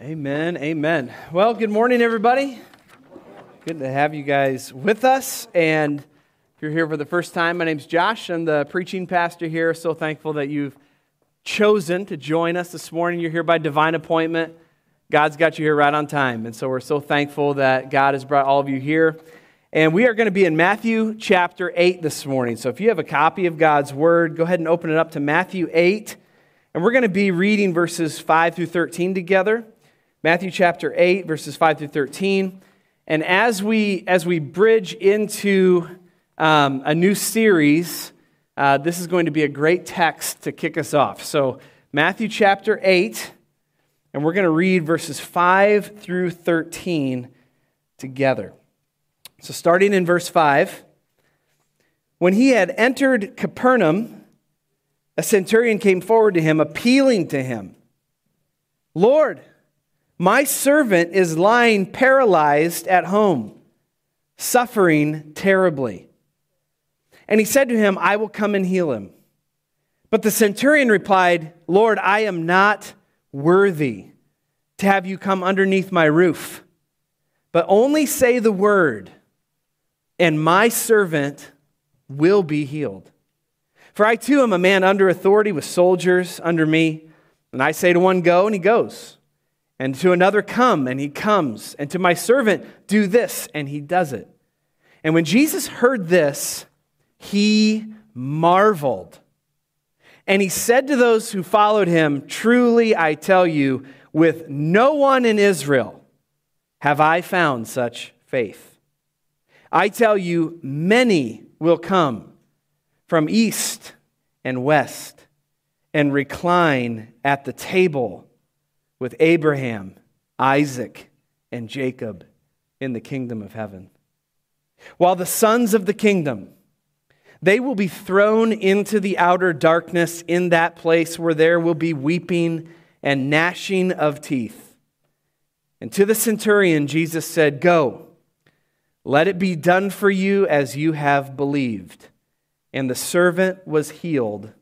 Amen. Amen. Well, good morning, everybody. Good to have you guys with us. And if you're here for the first time, my name's Josh. I'm the preaching pastor here. So thankful that you've chosen to join us this morning. You're here by divine appointment. God's got you here right on time. And so we're so thankful that God has brought all of you here. And we are going to be in Matthew chapter 8 this morning. So if you have a copy of God's word, go ahead and open it up to Matthew 8. And we're going to be reading verses 5 through 13 together. Matthew chapter 8, verses 5 through 13. And as we, as we bridge into um, a new series, uh, this is going to be a great text to kick us off. So, Matthew chapter 8, and we're going to read verses 5 through 13 together. So, starting in verse 5, when he had entered Capernaum, a centurion came forward to him, appealing to him Lord, my servant is lying paralyzed at home, suffering terribly. And he said to him, I will come and heal him. But the centurion replied, Lord, I am not worthy to have you come underneath my roof, but only say the word, and my servant will be healed. For I too am a man under authority with soldiers under me, and I say to one, Go, and he goes and to another, come, and he comes. And to my servant, do this, and he does it. And when Jesus heard this, he marveled. And he said to those who followed him, Truly I tell you, with no one in Israel have I found such faith. I tell you, many will come from east and west and recline at the table with Abraham, Isaac, and Jacob in the kingdom of heaven. While the sons of the kingdom, they will be thrown into the outer darkness in that place where there will be weeping and gnashing of teeth. And to the centurion, Jesus said, Go, let it be done for you as you have believed. And the servant was healed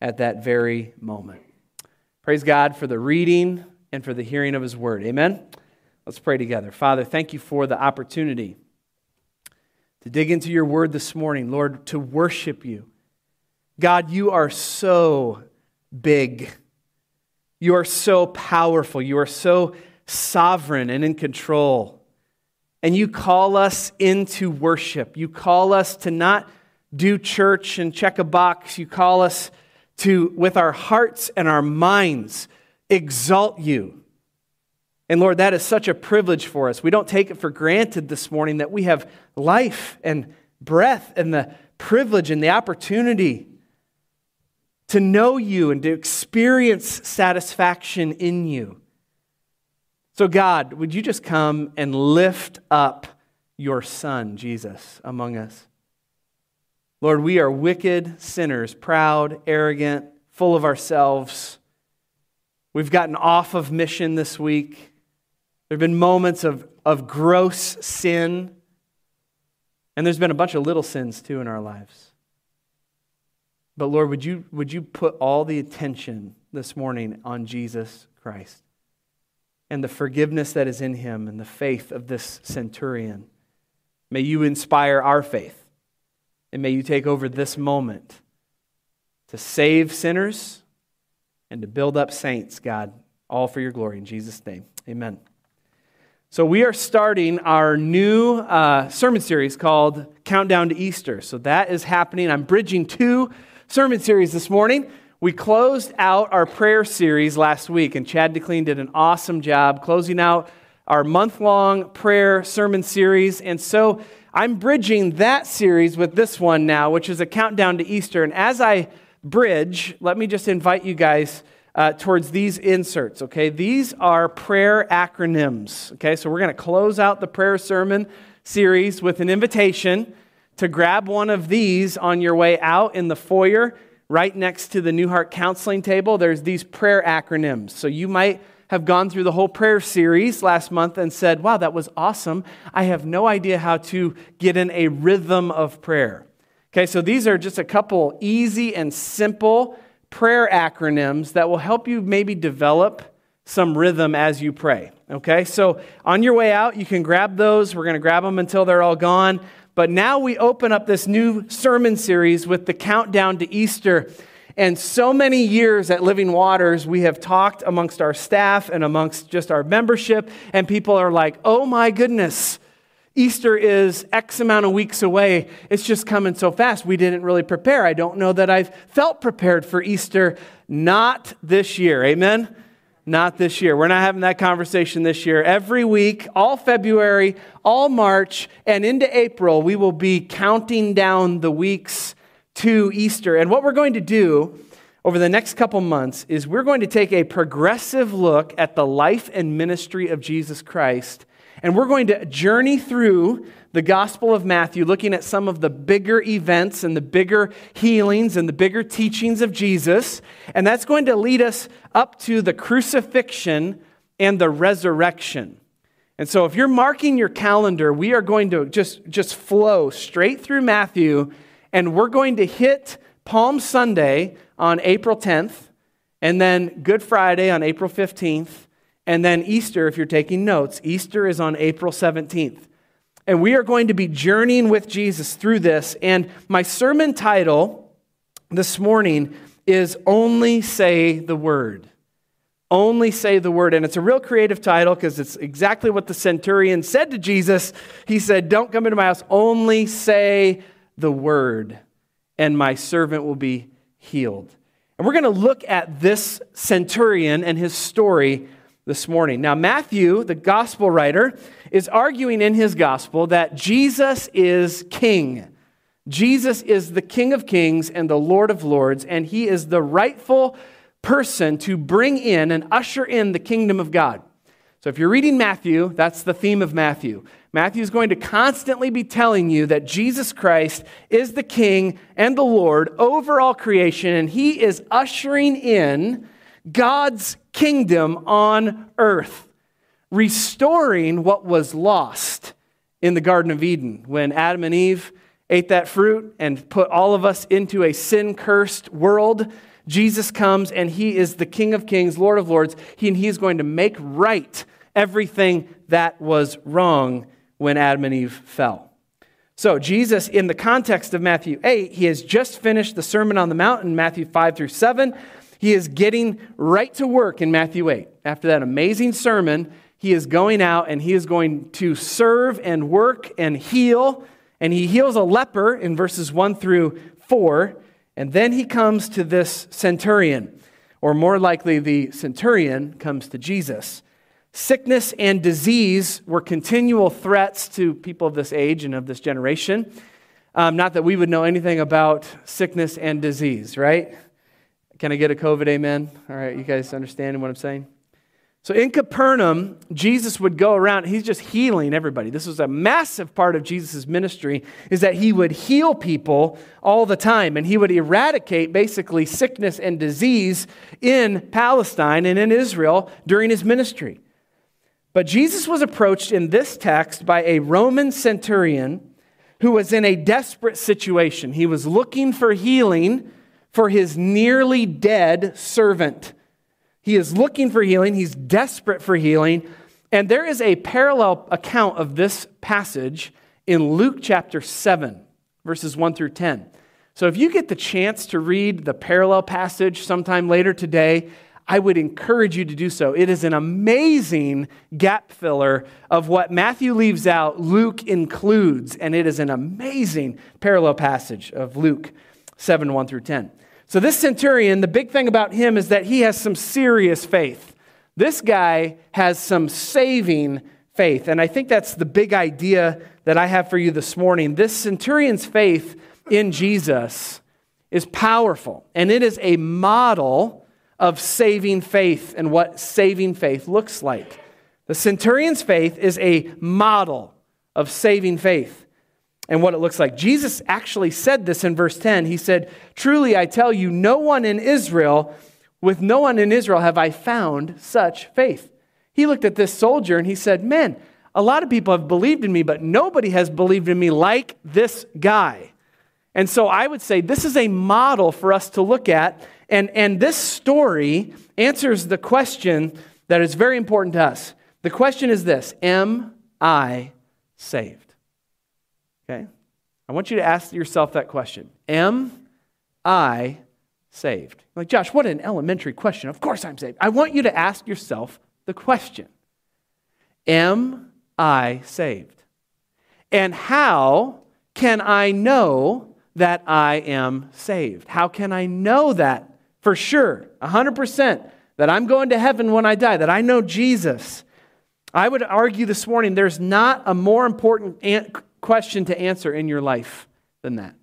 at that very moment. Praise God for the reading and for the hearing of his word. Amen? Let's pray together. Father, thank you for the opportunity to dig into your word this morning, Lord, to worship you. God, you are so big. You are so powerful. You are so sovereign and in control. And you call us into worship. You call us to not do church and check a box. You call us to, with our hearts and our minds, exalt you. And Lord, that is such a privilege for us. We don't take it for granted this morning that we have life and breath and the privilege and the opportunity to know you and to experience satisfaction in you. So, God, would you just come and lift up your Son, Jesus, among us? Lord, we are wicked sinners, proud, arrogant, full of ourselves. We've gotten off of mission this week. There have been moments of, of gross sin. And there's been a bunch of little sins too in our lives. But Lord, would you, would you put all the attention this morning on Jesus Christ and the forgiveness that is in him and the faith of this centurion? May you inspire our faith. And may you take over this moment to save sinners and to build up saints, God, all for your glory. In Jesus' name, amen. So, we are starting our new uh, sermon series called Countdown to Easter. So, that is happening. I'm bridging two sermon series this morning. We closed out our prayer series last week, and Chad DeClean did an awesome job closing out our month long prayer sermon series. And so, I'm bridging that series with this one now, which is a countdown to Easter. And as I bridge, let me just invite you guys uh, towards these inserts, okay? These are prayer acronyms, okay? So we're going to close out the prayer sermon series with an invitation to grab one of these on your way out in the foyer right next to the New Heart counseling table. There's these prayer acronyms. So you might have gone through the whole prayer series last month and said, wow, that was awesome. I have no idea how to get in a rhythm of prayer. Okay, so these are just a couple easy and simple prayer acronyms that will help you maybe develop some rhythm as you pray. Okay, so on your way out, you can grab those. We're going to grab them until they're all gone. But now we open up this new sermon series with the countdown to Easter. And so many years at Living Waters, we have talked amongst our staff and amongst just our membership, and people are like, oh my goodness, Easter is X amount of weeks away. It's just coming so fast. We didn't really prepare. I don't know that I've felt prepared for Easter. Not this year. Amen? Not this year. We're not having that conversation this year. Every week, all February, all March, and into April, we will be counting down the weeks to Easter. And what we're going to do over the next couple months is we're going to take a progressive look at the life and ministry of Jesus Christ. And we're going to journey through the Gospel of Matthew, looking at some of the bigger events and the bigger healings and the bigger teachings of Jesus. And that's going to lead us up to the crucifixion and the resurrection. And so if you're marking your calendar, we are going to just, just flow straight through Matthew and we're going to hit Palm Sunday on April 10th, and then Good Friday on April 15th, and then Easter, if you're taking notes, Easter is on April 17th. And we are going to be journeying with Jesus through this. And my sermon title this morning is Only Say the Word. Only say the word. And it's a real creative title because it's exactly what the centurion said to Jesus. He said, Don't come into my house, only say the word, and my servant will be healed. And we're going to look at this centurion and his story this morning. Now, Matthew, the gospel writer, is arguing in his gospel that Jesus is king. Jesus is the King of kings and the Lord of lords, and he is the rightful person to bring in and usher in the kingdom of God. So, if you're reading Matthew, that's the theme of Matthew. Matthew is going to constantly be telling you that Jesus Christ is the King and the Lord over all creation, and he is ushering in God's kingdom on earth, restoring what was lost in the Garden of Eden when Adam and Eve ate that fruit and put all of us into a sin cursed world. Jesus comes and he is the King of Kings, Lord of Lords, he, and he is going to make right everything that was wrong when Adam and Eve fell. So, Jesus, in the context of Matthew 8, he has just finished the Sermon on the Mount in Matthew 5 through 7. He is getting right to work in Matthew 8. After that amazing sermon, he is going out and he is going to serve and work and heal. And he heals a leper in verses 1 through 4. And then he comes to this centurion, or more likely, the centurion comes to Jesus. Sickness and disease were continual threats to people of this age and of this generation. Um, not that we would know anything about sickness and disease, right? Can I get a COVID amen? All right, you guys understanding what I'm saying? So in Capernaum, Jesus would go around, he's just healing everybody. This was a massive part of Jesus' ministry, is that he would heal people all the time, and he would eradicate basically sickness and disease in Palestine and in Israel during his ministry. But Jesus was approached in this text by a Roman centurion who was in a desperate situation. He was looking for healing for his nearly dead servant. He is looking for healing, he's desperate for healing. And there is a parallel account of this passage in Luke chapter 7, verses 1 through 10. So if you get the chance to read the parallel passage sometime later today, I would encourage you to do so. It is an amazing gap filler of what Matthew leaves out, Luke includes, and it is an amazing parallel passage of Luke 7 1 through 10. So, this centurion, the big thing about him is that he has some serious faith. This guy has some saving faith. And I think that's the big idea that I have for you this morning. This centurion's faith in Jesus is powerful, and it is a model of saving faith and what saving faith looks like. The centurion's faith is a model of saving faith and what it looks like. Jesus actually said this in verse 10. He said, Truly I tell you, no one in Israel, with no one in Israel have I found such faith. He looked at this soldier and he said, Man, a lot of people have believed in me, but nobody has believed in me like this guy. And so I would say this is a model for us to look at and, and this story answers the question that is very important to us. The question is this Am I saved? Okay? I want you to ask yourself that question Am I saved? Like, Josh, what an elementary question. Of course I'm saved. I want you to ask yourself the question Am I saved? And how can I know that I am saved? How can I know that for sure, 100%, that I'm going to heaven when I die, that I know Jesus? I would argue this morning there's not a more important question to answer in your life than that.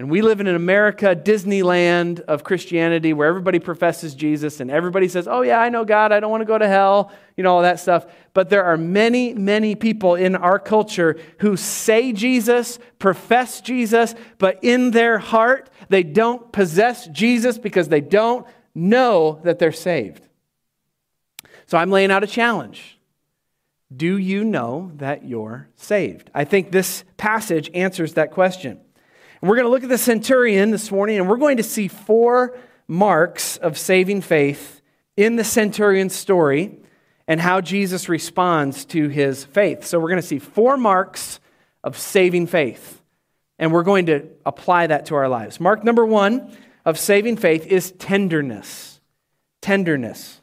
And we live in an America, Disneyland of Christianity, where everybody professes Jesus and everybody says, Oh, yeah, I know God. I don't want to go to hell, you know, all that stuff. But there are many, many people in our culture who say Jesus, profess Jesus, but in their heart, they don't possess Jesus because they don't know that they're saved. So I'm laying out a challenge. Do you know that you're saved? I think this passage answers that question. And we're going to look at the centurion this morning, and we're going to see four marks of saving faith in the centurion's story and how Jesus responds to his faith. So we're going to see four marks of saving faith, and we're going to apply that to our lives. Mark number one of saving faith is tenderness. Tenderness.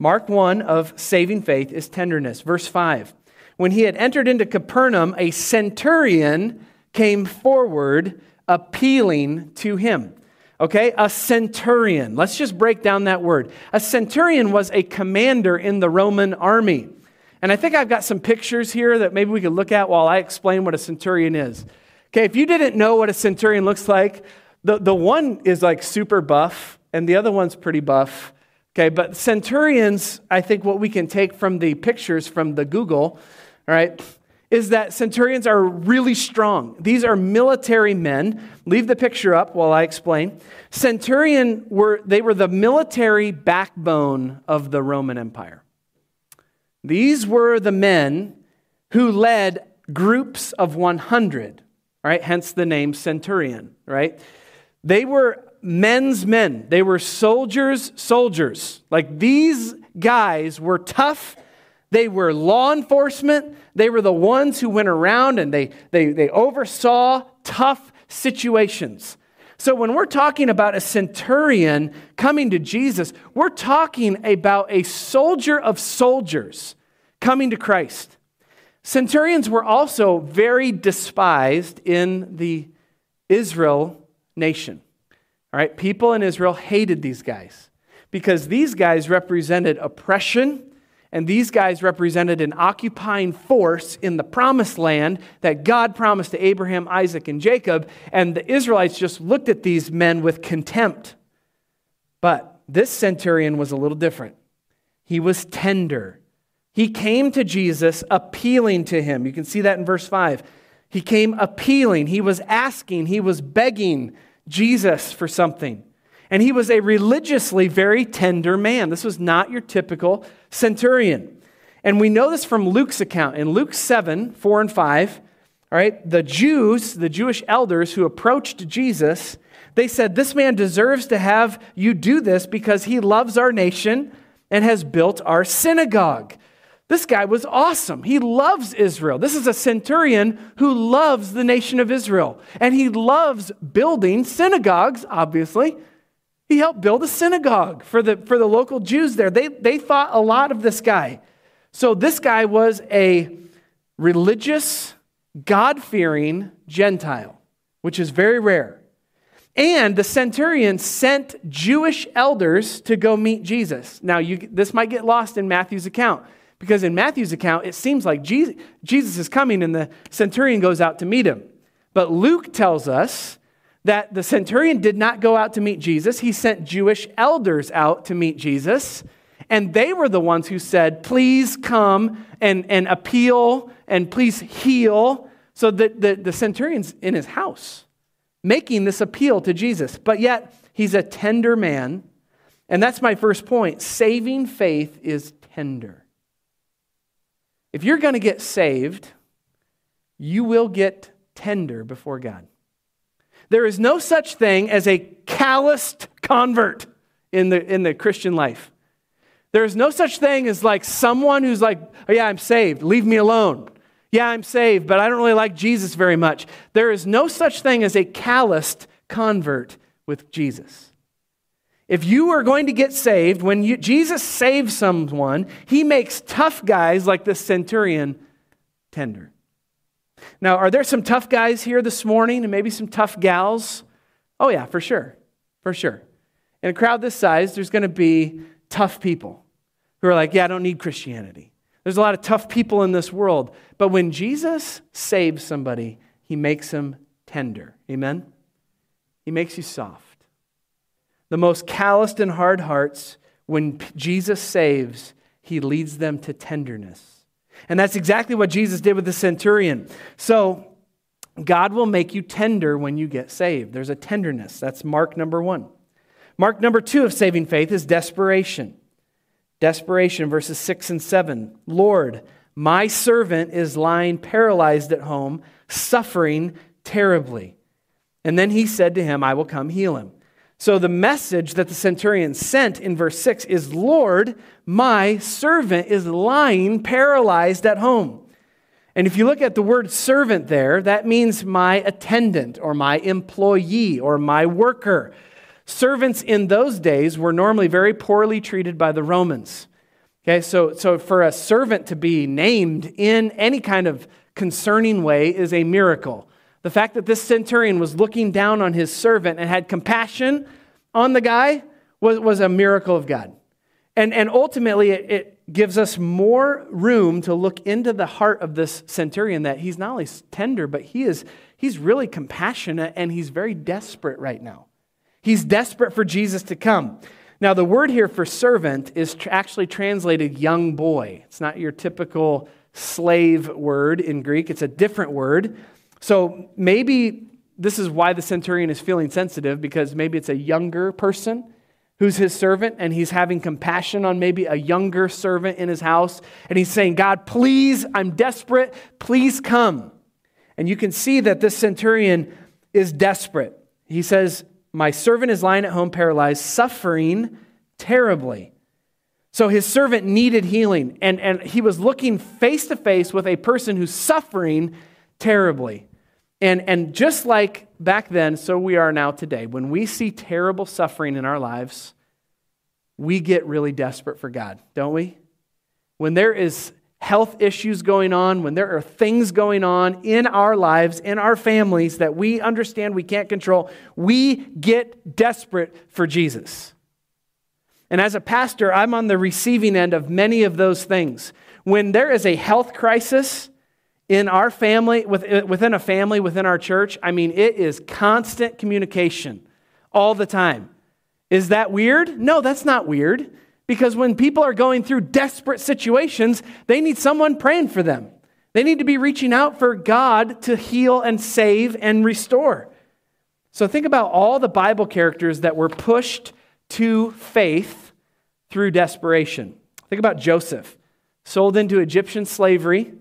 Mark 1 of saving faith is tenderness. Verse 5. When he had entered into Capernaum, a centurion came forward appealing to him. Okay, a centurion. Let's just break down that word. A centurion was a commander in the Roman army. And I think I've got some pictures here that maybe we could look at while I explain what a centurion is. Okay, if you didn't know what a centurion looks like, the, the one is like super buff, and the other one's pretty buff. Okay, but centurions, I think what we can take from the pictures from the Google, all right, is that centurions are really strong. These are military men. Leave the picture up while I explain. Centurion were they were the military backbone of the Roman Empire. These were the men who led groups of 100, right? Hence the name centurion, right? They were men's men. They were soldiers, soldiers. Like these guys were tough they were law enforcement. They were the ones who went around and they, they, they oversaw tough situations. So, when we're talking about a centurion coming to Jesus, we're talking about a soldier of soldiers coming to Christ. Centurions were also very despised in the Israel nation. All right, people in Israel hated these guys because these guys represented oppression and these guys represented an occupying force in the promised land that God promised to Abraham, Isaac, and Jacob. And the Israelites just looked at these men with contempt. But this centurion was a little different. He was tender. He came to Jesus appealing to him. You can see that in verse 5. He came appealing. He was asking. He was begging Jesus for something. And he was a religiously very tender man. This was not your typical centurion. And we know this from Luke's account. In Luke 7, 4 and 5, all right, the Jews, the Jewish elders who approached Jesus, they said, This man deserves to have you do this because he loves our nation and has built our synagogue. This guy was awesome. He loves Israel. This is a centurion who loves the nation of Israel. And he loves building synagogues, obviously. He helped build a synagogue for the, for the local Jews there. They, they thought a lot of this guy. So, this guy was a religious, God fearing Gentile, which is very rare. And the centurion sent Jewish elders to go meet Jesus. Now, you, this might get lost in Matthew's account because in Matthew's account, it seems like Jesus, Jesus is coming and the centurion goes out to meet him. But Luke tells us that the centurion did not go out to meet Jesus. He sent Jewish elders out to meet Jesus. And they were the ones who said, please come and, and appeal and please heal. So that the, the centurion's in his house making this appeal to Jesus. But yet, he's a tender man. And that's my first point. Saving faith is tender. If you're going to get saved, you will get tender before God. There is no such thing as a calloused convert in the, in the Christian life. There is no such thing as like someone who's like, oh, yeah, I'm saved, leave me alone. Yeah, I'm saved, but I don't really like Jesus very much. There is no such thing as a calloused convert with Jesus. If you are going to get saved, when you, Jesus saves someone, he makes tough guys like this centurion tender. Now, are there some tough guys here this morning and maybe some tough gals? Oh, yeah, for sure. For sure. In a crowd this size, there's going to be tough people who are like, yeah, I don't need Christianity. There's a lot of tough people in this world. But when Jesus saves somebody, he makes them tender. Amen? He makes you soft. The most calloused and hard hearts, when Jesus saves, he leads them to tenderness. And that's exactly what Jesus did with the centurion. So, God will make you tender when you get saved. There's a tenderness. That's mark number one. Mark number two of saving faith is desperation. Desperation, verses six and seven. Lord, my servant is lying paralyzed at home, suffering terribly. And then he said to him, I will come heal him. So the message that the centurion sent in verse 6 is Lord, my servant is lying paralyzed at home. And if you look at the word servant there, that means my attendant or my employee or my worker. Servants in those days were normally very poorly treated by the Romans. Okay, so, so for a servant to be named in any kind of concerning way is a miracle. The fact that this centurion was looking down on his servant and had compassion on the guy was, was a miracle of God. And, and ultimately, it, it gives us more room to look into the heart of this centurion that he's not only tender, but he is, he's really compassionate and he's very desperate right now. He's desperate for Jesus to come. Now, the word here for servant is tr- actually translated young boy. It's not your typical slave word in Greek, it's a different word. So maybe this is why the centurion is feeling sensitive because maybe it's a younger person who's his servant and he's having compassion on maybe a younger servant in his house and he's saying, God, please, I'm desperate, please come. And you can see that this centurion is desperate. He says, My servant is lying at home paralyzed, suffering terribly. So his servant needed healing, and, and he was looking face to face with a person who's suffering terribly. And, and just like back then, so we are now today. When we see terrible suffering in our lives, we get really desperate for God, don't we? When there is health issues going on, when there are things going on in our lives, in our families that we understand we can't control, we get desperate for Jesus. And as a pastor, I'm on the receiving end of many of those things. When there is a health crisis, in our family, uh, within a family, within our church, I mean, it is constant communication all the time. Is that weird? No, that's not weird. Because when people are going through desperate situations, they need someone praying for them. They need to be reaching out for God to heal and save and restore. So think about all the Bible characters that were pushed to faith through desperation. Think about Joseph, sold into Egyptian slavery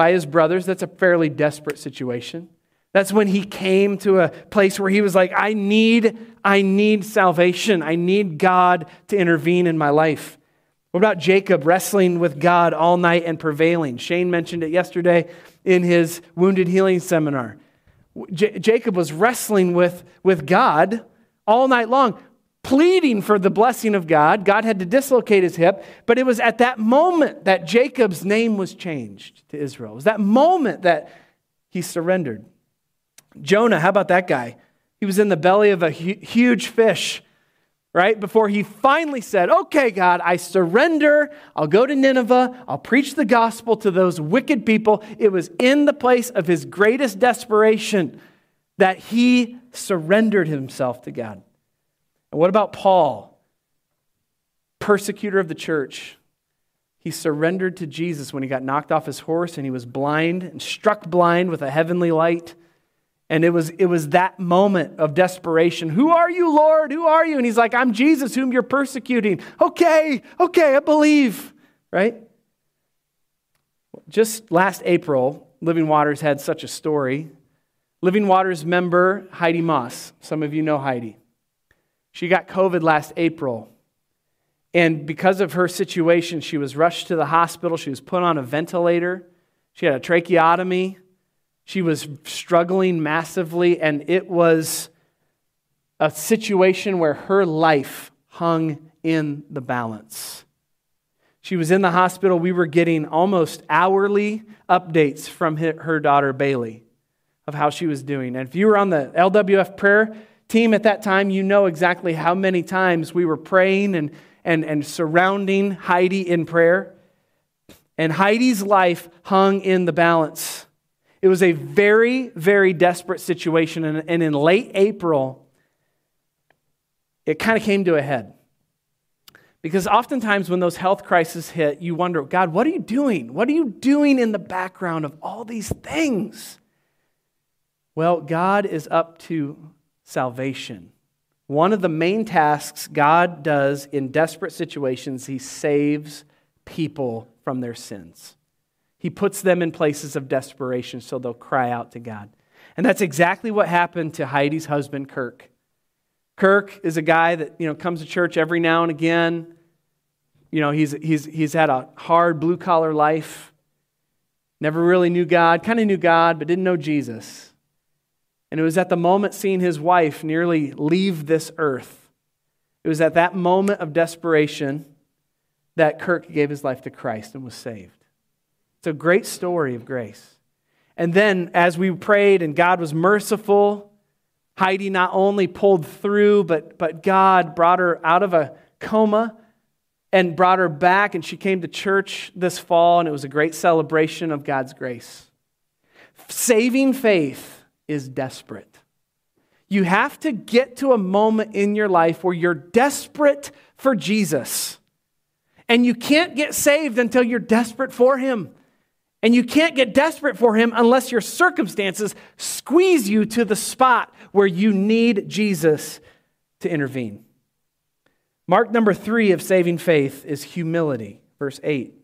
by his brothers. That's a fairly desperate situation. That's when he came to a place where he was like, I need, I need salvation. I need God to intervene in my life. What about Jacob wrestling with God all night and prevailing? Shane mentioned it yesterday in his wounded healing seminar. J- Jacob was wrestling with, with God all night long, pleading for the blessing of God. God had to dislocate his hip, but it was at that moment that Jacob's name was changed to Israel. It was that moment that he surrendered. Jonah, how about that guy? He was in the belly of a hu- huge fish, right? Before he finally said, Okay, God, I surrender. I'll go to Nineveh. I'll preach the gospel to those wicked people. It was in the place of his greatest desperation that he surrendered himself to God. And what about Paul, persecutor of the church? He surrendered to Jesus when he got knocked off his horse and he was blind and struck blind with a heavenly light. And it was, it was that moment of desperation. Who are you, Lord? Who are you? And he's like, I'm Jesus, whom you're persecuting. Okay, okay, I believe, right? Just last April, Living Waters had such a story. Living Waters member Heidi Moss. Some of you know Heidi. She got COVID last April. And because of her situation, she was rushed to the hospital. She was put on a ventilator. She had a tracheotomy. She was struggling massively, and it was a situation where her life hung in the balance. She was in the hospital. We were getting almost hourly updates from her daughter, Bailey, of how she was doing. And if you were on the LWF prayer team at that time, you know exactly how many times we were praying and, and, and surrounding Heidi in prayer. And Heidi's life hung in the balance. It was a very, very desperate situation. And, and in late April, it kind of came to a head. Because oftentimes when those health crises hit, you wonder, God, what are you doing? What are you doing in the background of all these things? Well, God is up to salvation. One of the main tasks God does in desperate situations, He saves people from their sins. He puts them in places of desperation so they'll cry out to God. And that's exactly what happened to Heidi's husband, Kirk. Kirk is a guy that you know comes to church every now and again. You know, he's, he's, he's had a hard blue collar life. Never really knew God, kind of knew God, but didn't know Jesus. And it was at the moment seeing his wife nearly leave this earth. It was at that moment of desperation that Kirk gave his life to Christ and was saved. It's a great story of grace. And then, as we prayed and God was merciful, Heidi not only pulled through, but, but God brought her out of a coma and brought her back, and she came to church this fall, and it was a great celebration of God's grace. Saving faith is desperate. You have to get to a moment in your life where you're desperate for Jesus. And you can't get saved until you're desperate for Him. And you can't get desperate for him unless your circumstances squeeze you to the spot where you need Jesus to intervene. Mark number three of saving faith is humility. Verse 8.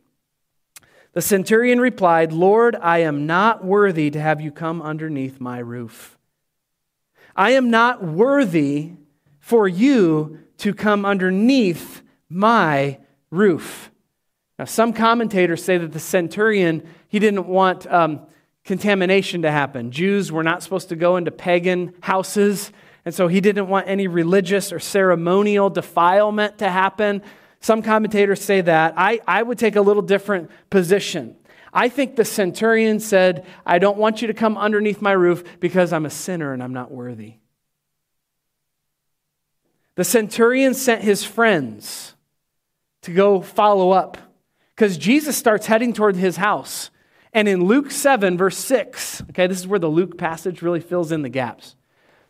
The centurion replied, Lord, I am not worthy to have you come underneath my roof. I am not worthy for you to come underneath my roof. Now, some commentators say that the centurion, he didn't want um, contamination to happen. Jews were not supposed to go into pagan houses, and so he didn't want any religious or ceremonial defilement to happen. Some commentators say that. I, I would take a little different position. I think the centurion said, I don't want you to come underneath my roof because I'm a sinner and I'm not worthy. The centurion sent his friends to go follow up because Jesus starts heading toward his house. And in Luke 7, verse 6, okay, this is where the Luke passage really fills in the gaps.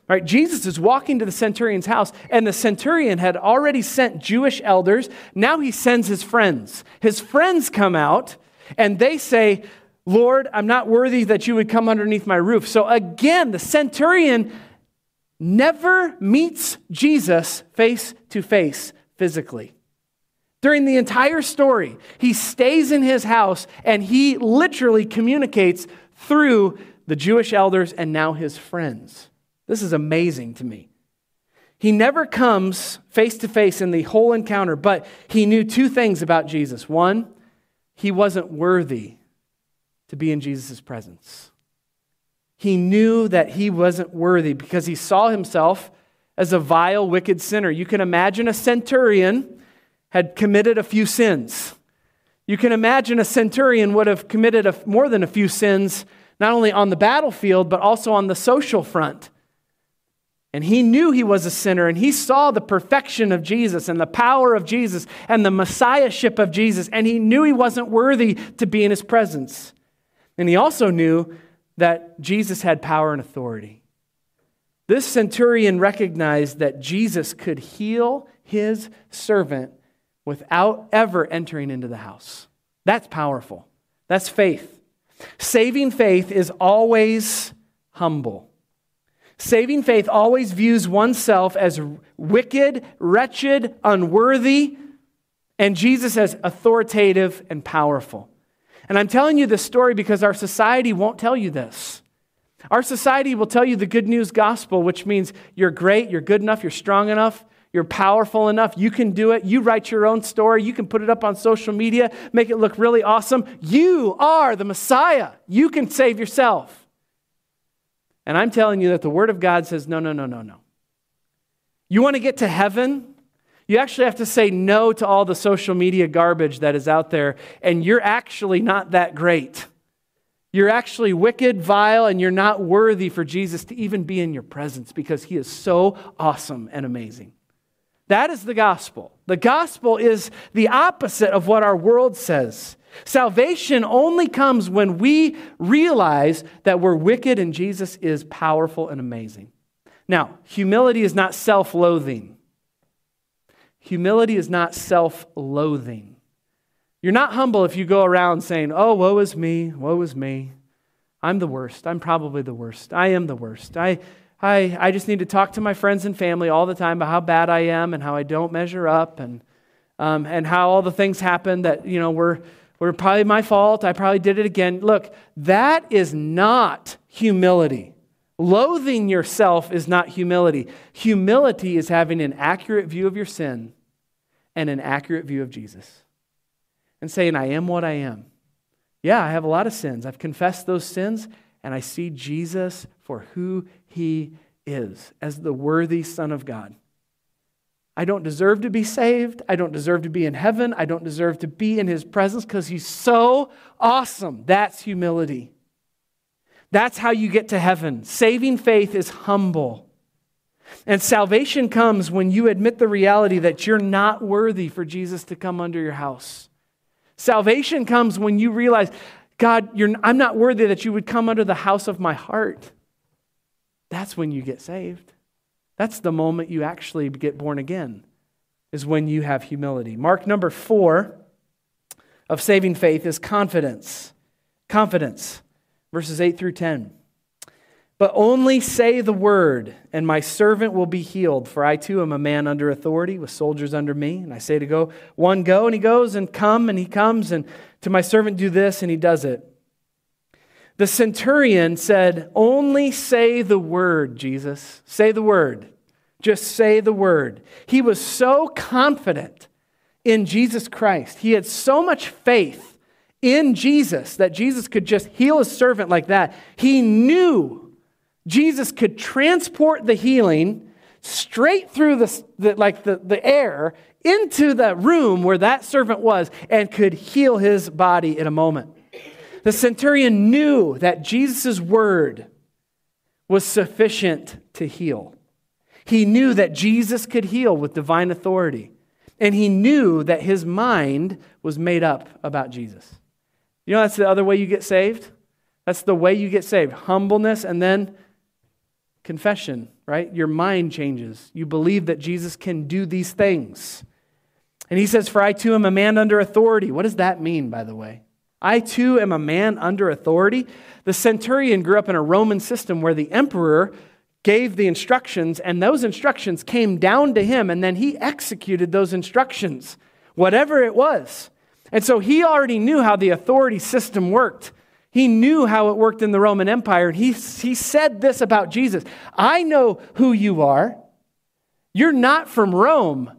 Right, Jesus is walking to the centurion's house, and the centurion had already sent Jewish elders. Now he sends his friends. His friends come out, and they say, Lord, I'm not worthy that you would come underneath my roof. So again, the centurion never meets Jesus face to face physically. During the entire story, he stays in his house and he literally communicates through the Jewish elders and now his friends. This is amazing to me. He never comes face to face in the whole encounter, but he knew two things about Jesus. One, he wasn't worthy to be in Jesus' presence. He knew that he wasn't worthy because he saw himself as a vile, wicked sinner. You can imagine a centurion had committed a few sins. You can imagine a centurion would have committed a, more than a few sins, not only on the battlefield, but also on the social front. And he knew he was a sinner, and he saw the perfection of Jesus and the power of Jesus and the messiahship of Jesus, and he knew he wasn't worthy to be in his presence. And he also knew that Jesus had power and authority. This centurion recognized that Jesus could heal his servant without ever entering into the house. That's powerful. That's faith. Saving faith is always humble. Saving faith always views oneself as wicked, wretched, unworthy, and Jesus as authoritative and powerful. And I'm telling you this story because our society won't tell you this. Our society will tell you the good news gospel, which means you're great, you're good enough, you're strong enough, You're powerful enough. You can do it. You write your own story. You can put it up on social media, make it look really awesome. You are the Messiah. You can save yourself. And I'm telling you that the Word of God says, no, no, no, no, no. You want to get to heaven? You actually have to say no to all the social media garbage that is out there, and you're actually not that great. You're actually wicked, vile, and you're not worthy for Jesus to even be in your presence because he is so awesome and amazing. That is the gospel. The gospel is the opposite of what our world says. Salvation only comes when we realize that we're wicked and Jesus is powerful and amazing. Now, humility is not self loathing. Humility is not self loathing. You're not humble if you go around saying, Oh, woe is me, woe is me. I'm the worst. I'm probably the worst. I am the worst. I, I, I just need to talk to my friends and family all the time about how bad I am and how I don't measure up and, um, and how all the things happen that, you know, were, were probably my fault. I probably did it again. Look, that is not humility. Loathing yourself is not humility. Humility is having an accurate view of your sin and an accurate view of Jesus and saying, I am what I am. Yeah, I have a lot of sins. I've confessed those sins, and I see Jesus for who he is as the worthy Son of God. I don't deserve to be saved. I don't deserve to be in heaven. I don't deserve to be in his presence because he's so awesome. That's humility. That's how you get to heaven. Saving faith is humble. And salvation comes when you admit the reality that you're not worthy for Jesus to come under your house. Salvation comes when you realize, God, I'm not worthy that you would come under the house of my heart. That's when you get saved. That's the moment you actually get born again, is when you have humility. Mark number four of saving faith is confidence. Confidence, verses 8 through 10. But only say the word, and my servant will be healed. For I too am a man under authority, with soldiers under me. And I say to go, one go, and he goes, and come, and he comes, and to my servant do this, and he does it. The centurion said, Only say the word, Jesus. Say the word. Just say the word. He was so confident in Jesus Christ. He had so much faith in Jesus that Jesus could just heal his servant like that. He knew Jesus could transport the healing straight through the, the like the, the air into the room where that servant was and could heal his body in a moment. The centurion knew that Jesus' word was sufficient to heal. He knew that Jesus could heal with divine authority. And he knew that his mind was made up about Jesus. You know, that's the other way you get saved? That's the way you get saved humbleness and then confession, right? Your mind changes. You believe that Jesus can do these things. And he says, For I too am a man under authority. What does that mean, by the way? I too am a man under authority. The centurion grew up in a Roman system where the emperor gave the instructions, and those instructions came down to him, and then he executed those instructions, whatever it was. And so he already knew how the authority system worked. He knew how it worked in the Roman Empire, and he, he said this about Jesus I know who you are. You're not from Rome,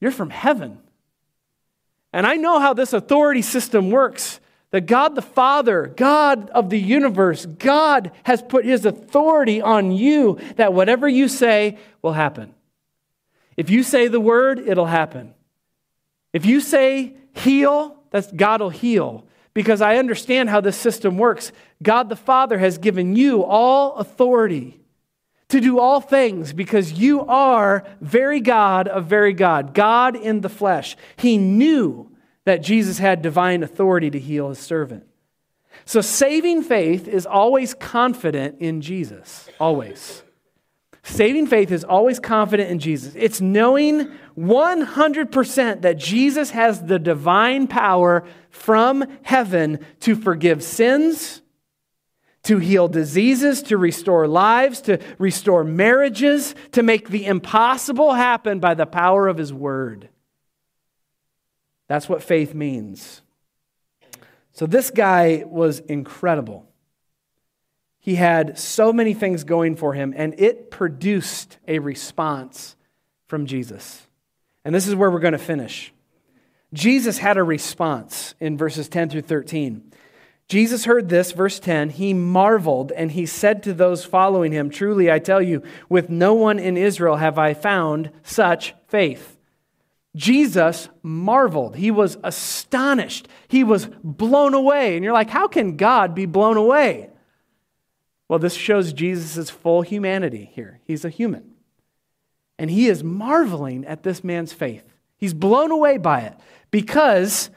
you're from heaven. And I know how this authority system works. That God the Father, God of the universe, God has put his authority on you that whatever you say will happen. If you say the word, it'll happen. If you say heal, that's God will heal. Because I understand how this system works. God the Father has given you all authority to do all things because you are very God of very God, God in the flesh. He knew that Jesus had divine authority to heal his servant. So saving faith is always confident in Jesus, always. Saving faith is always confident in Jesus. It's knowing 100% that Jesus has the divine power from heaven to forgive sins, to heal diseases, to restore lives, to restore marriages, to make the impossible happen by the power of his word. That's what faith means. So this guy was incredible. He had so many things going for him, and it produced a response from Jesus. And this is where we're going to finish. Jesus had a response in verses 10 through 13. Jesus heard this, verse 10. He marveled and he said to those following him, Truly I tell you, with no one in Israel have I found such faith. Jesus marveled. He was astonished. He was blown away. And you're like, how can God be blown away? Well, this shows Jesus' full humanity here. He's a human. And he is marveling at this man's faith. He's blown away by it because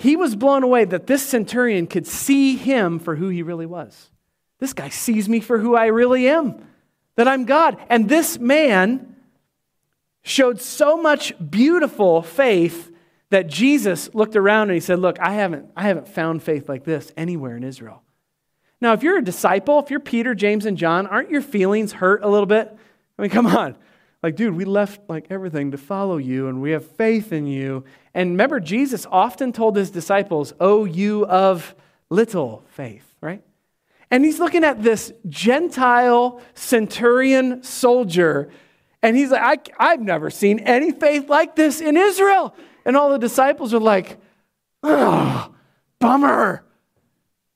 he was blown away that this centurion could see him for who he really was. This guy sees me for who I really am, that I'm God. And this man showed so much beautiful faith that Jesus looked around and he said, Look, I haven't, I haven't found faith like this anywhere in Israel. Now, if you're a disciple, if you're Peter, James, and John, aren't your feelings hurt a little bit? I mean, come on. Like, dude, we left like everything to follow you and we have faith in you. And remember, Jesus often told his disciples, Oh, you of little faith, right? And he's looking at this Gentile centurion soldier, and he's like, I, have never seen any faith like this in Israel. And all the disciples are like, Oh, bummer.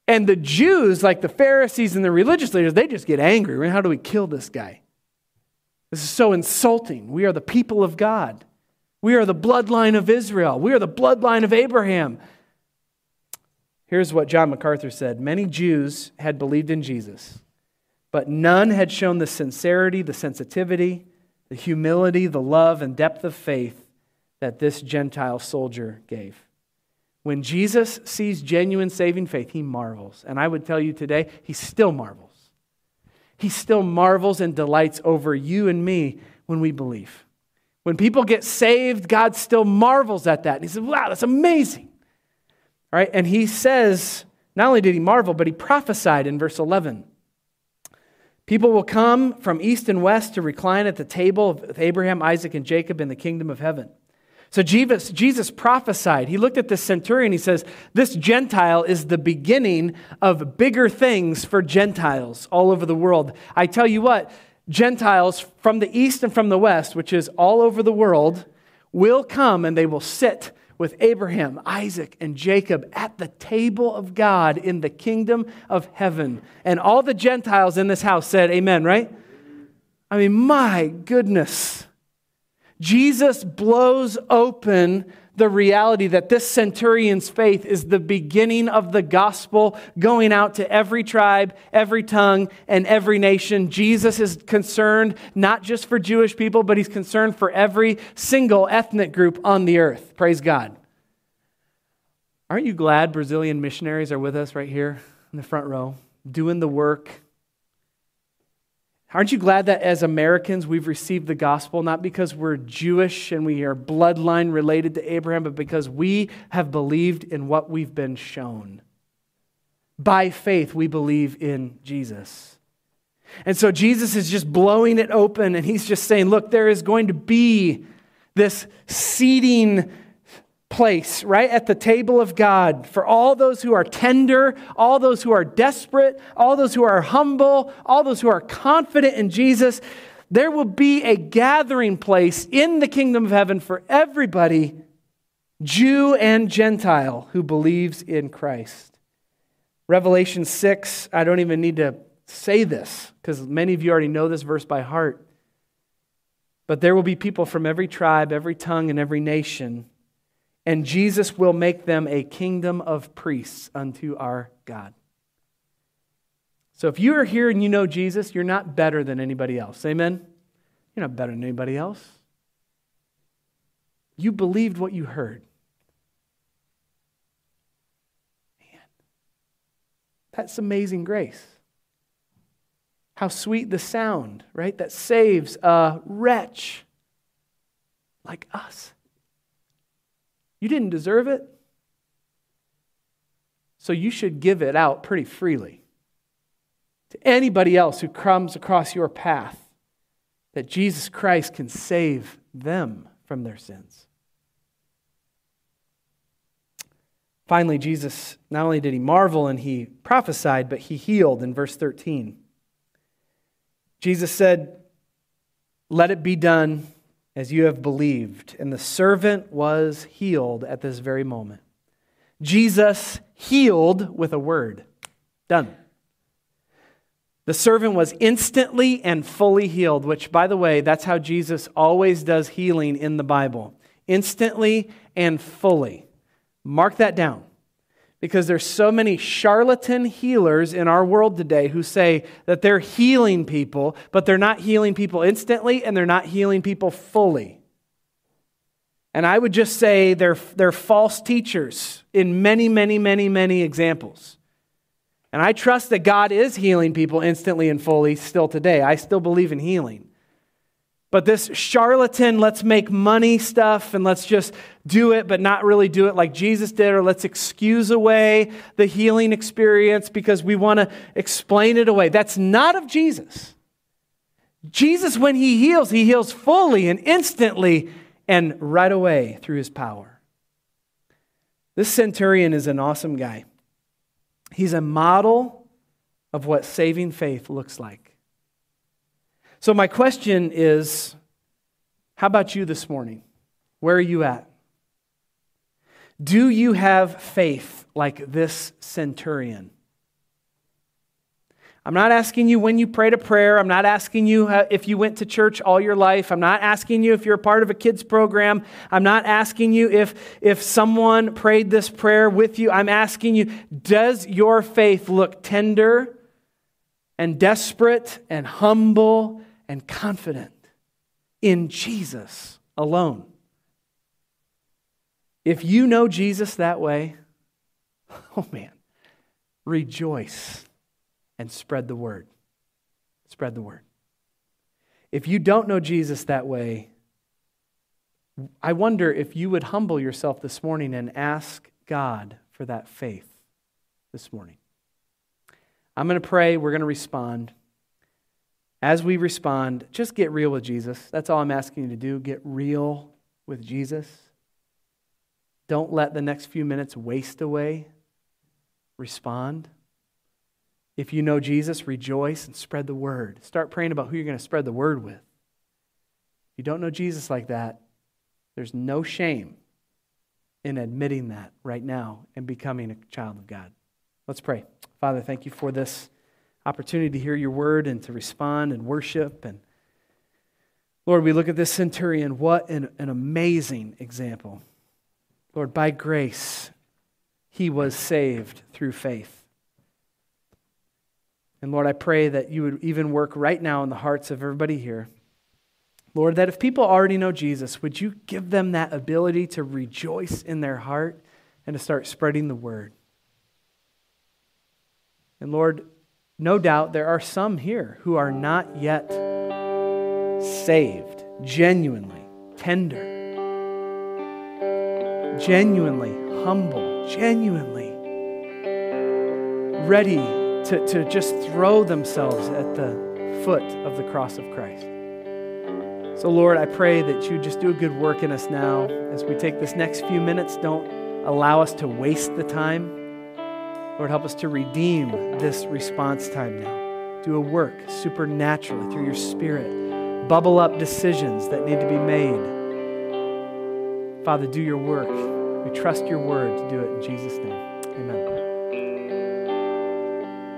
And the Jews, like the Pharisees and the religious leaders, they just get angry. How do we kill this guy? This is so insulting. We are the people of God. We are the bloodline of Israel. We are the bloodline of Abraham. Here's what John MacArthur said Many Jews had believed in Jesus, but none had shown the sincerity, the sensitivity, the humility, the love, and depth of faith that this Gentile soldier gave. When Jesus sees genuine saving faith, he marvels. And I would tell you today, he still marvels. He still marvels and delights over you and me when we believe. When people get saved, God still marvels at that. And he says, wow, that's amazing. All right, and he says, not only did he marvel, but he prophesied in verse 11. People will come from east and west to recline at the table of Abraham, Isaac, and Jacob in the kingdom of heaven. So Jesus, Jesus prophesied. He looked at this centurion. He says, This Gentile is the beginning of bigger things for Gentiles all over the world. I tell you what, Gentiles from the east and from the west, which is all over the world, will come and they will sit with Abraham, Isaac, and Jacob at the table of God in the kingdom of heaven. And all the Gentiles in this house said, Amen, right? I mean, my goodness. Jesus blows open the reality that this centurion's faith is the beginning of the gospel going out to every tribe, every tongue, and every nation. Jesus is concerned not just for Jewish people, but he's concerned for every single ethnic group on the earth. Praise God. Aren't you glad Brazilian missionaries are with us right here in the front row, doing the work? Aren't you glad that as Americans we've received the gospel not because we're Jewish and we are bloodline related to Abraham, but because we have believed in what we've been shown? By faith, we believe in Jesus. And so Jesus is just blowing it open and he's just saying, look, there is going to be this seeding place, right at the table of God, for all those who are tender, all those who are desperate, all those who are humble, all those who are confident in Jesus. There will be a gathering place in the kingdom of heaven for everybody, Jew and Gentile, who believes in Christ. Revelation 6, I don't even need to say this because many of you already know this verse by heart. But there will be people from every tribe, every tongue, and every nation and Jesus will make them a kingdom of priests unto our God. So if you are here and you know Jesus, you're not better than anybody else. Amen? You're not better than anybody else. You believed what you heard. Man, that's amazing grace. How sweet the sound, right? That saves a wretch like us. You didn't deserve it. So you should give it out pretty freely to anybody else who comes across your path that Jesus Christ can save them from their sins. Finally, Jesus, not only did he marvel and he prophesied, but he healed in verse 13. Jesus said, Let it be done as you have believed. And the servant was healed at this very moment. Jesus healed with a word. Done. The servant was instantly and fully healed, which, by the way, that's how Jesus always does healing in the Bible instantly and fully. Mark that down because there's so many charlatan healers in our world today who say that they're healing people, but they're not healing people instantly and they're not healing people fully. And I would just say they're, they're false teachers in many, many, many, many examples. And I trust that God is healing people instantly and fully still today. I still believe in healing. But this charlatan, let's make money stuff and let's just do it, but not really do it like Jesus did, or let's excuse away the healing experience because we want to explain it away. That's not of Jesus. Jesus, when he heals, he heals fully and instantly and right away through his power. This centurion is an awesome guy. He's a model of what saving faith looks like. So, my question is how about you this morning? Where are you at? Do you have faith like this centurion? I'm not asking you when you prayed a prayer. I'm not asking you uh, if you went to church all your life. I'm not asking you if you're a part of a kids program. I'm not asking you if, if someone prayed this prayer with you. I'm asking you, does your faith look tender and desperate and humble and confident in Jesus alone. If you know Jesus that way, oh man, rejoice and spread the word. Spread the word. If you don't know Jesus that way, I wonder if you would humble yourself this morning and ask God for that faith this morning. I'm going to pray, we're going to respond as we respond, just get real with Jesus. That's all I'm asking you to do. Get real with Jesus. Don't let the next few minutes waste away. Respond. If you know Jesus, rejoice and spread the word. Start praying about who you're going to spread the word with. If you don't know Jesus like that, there's no shame in admitting that right now and becoming a child of God. Let's pray. Father, thank you for this opportunity to hear your word and to respond and worship. And Lord, we look at this centurion. What an, an amazing example. Lord, by grace, he was saved through faith. And Lord, I pray that you would even work right now in the hearts of everybody here. Lord, that if people already know Jesus, would you give them that ability to rejoice in their heart and to start spreading the word? And Lord, no doubt there are some here who are not yet saved, genuinely tender, genuinely humble, genuinely ready to, to just throw themselves at the foot of the cross of Christ. So, Lord, I pray that you just do a good work in us now as we take this next few minutes. Don't allow us to waste the time. Lord, help us to redeem this response time now. Do a work supernaturally through your Spirit. Bubble up decisions that need to be made. Father, do your work. We trust your word to do it in Jesus' name. Amen.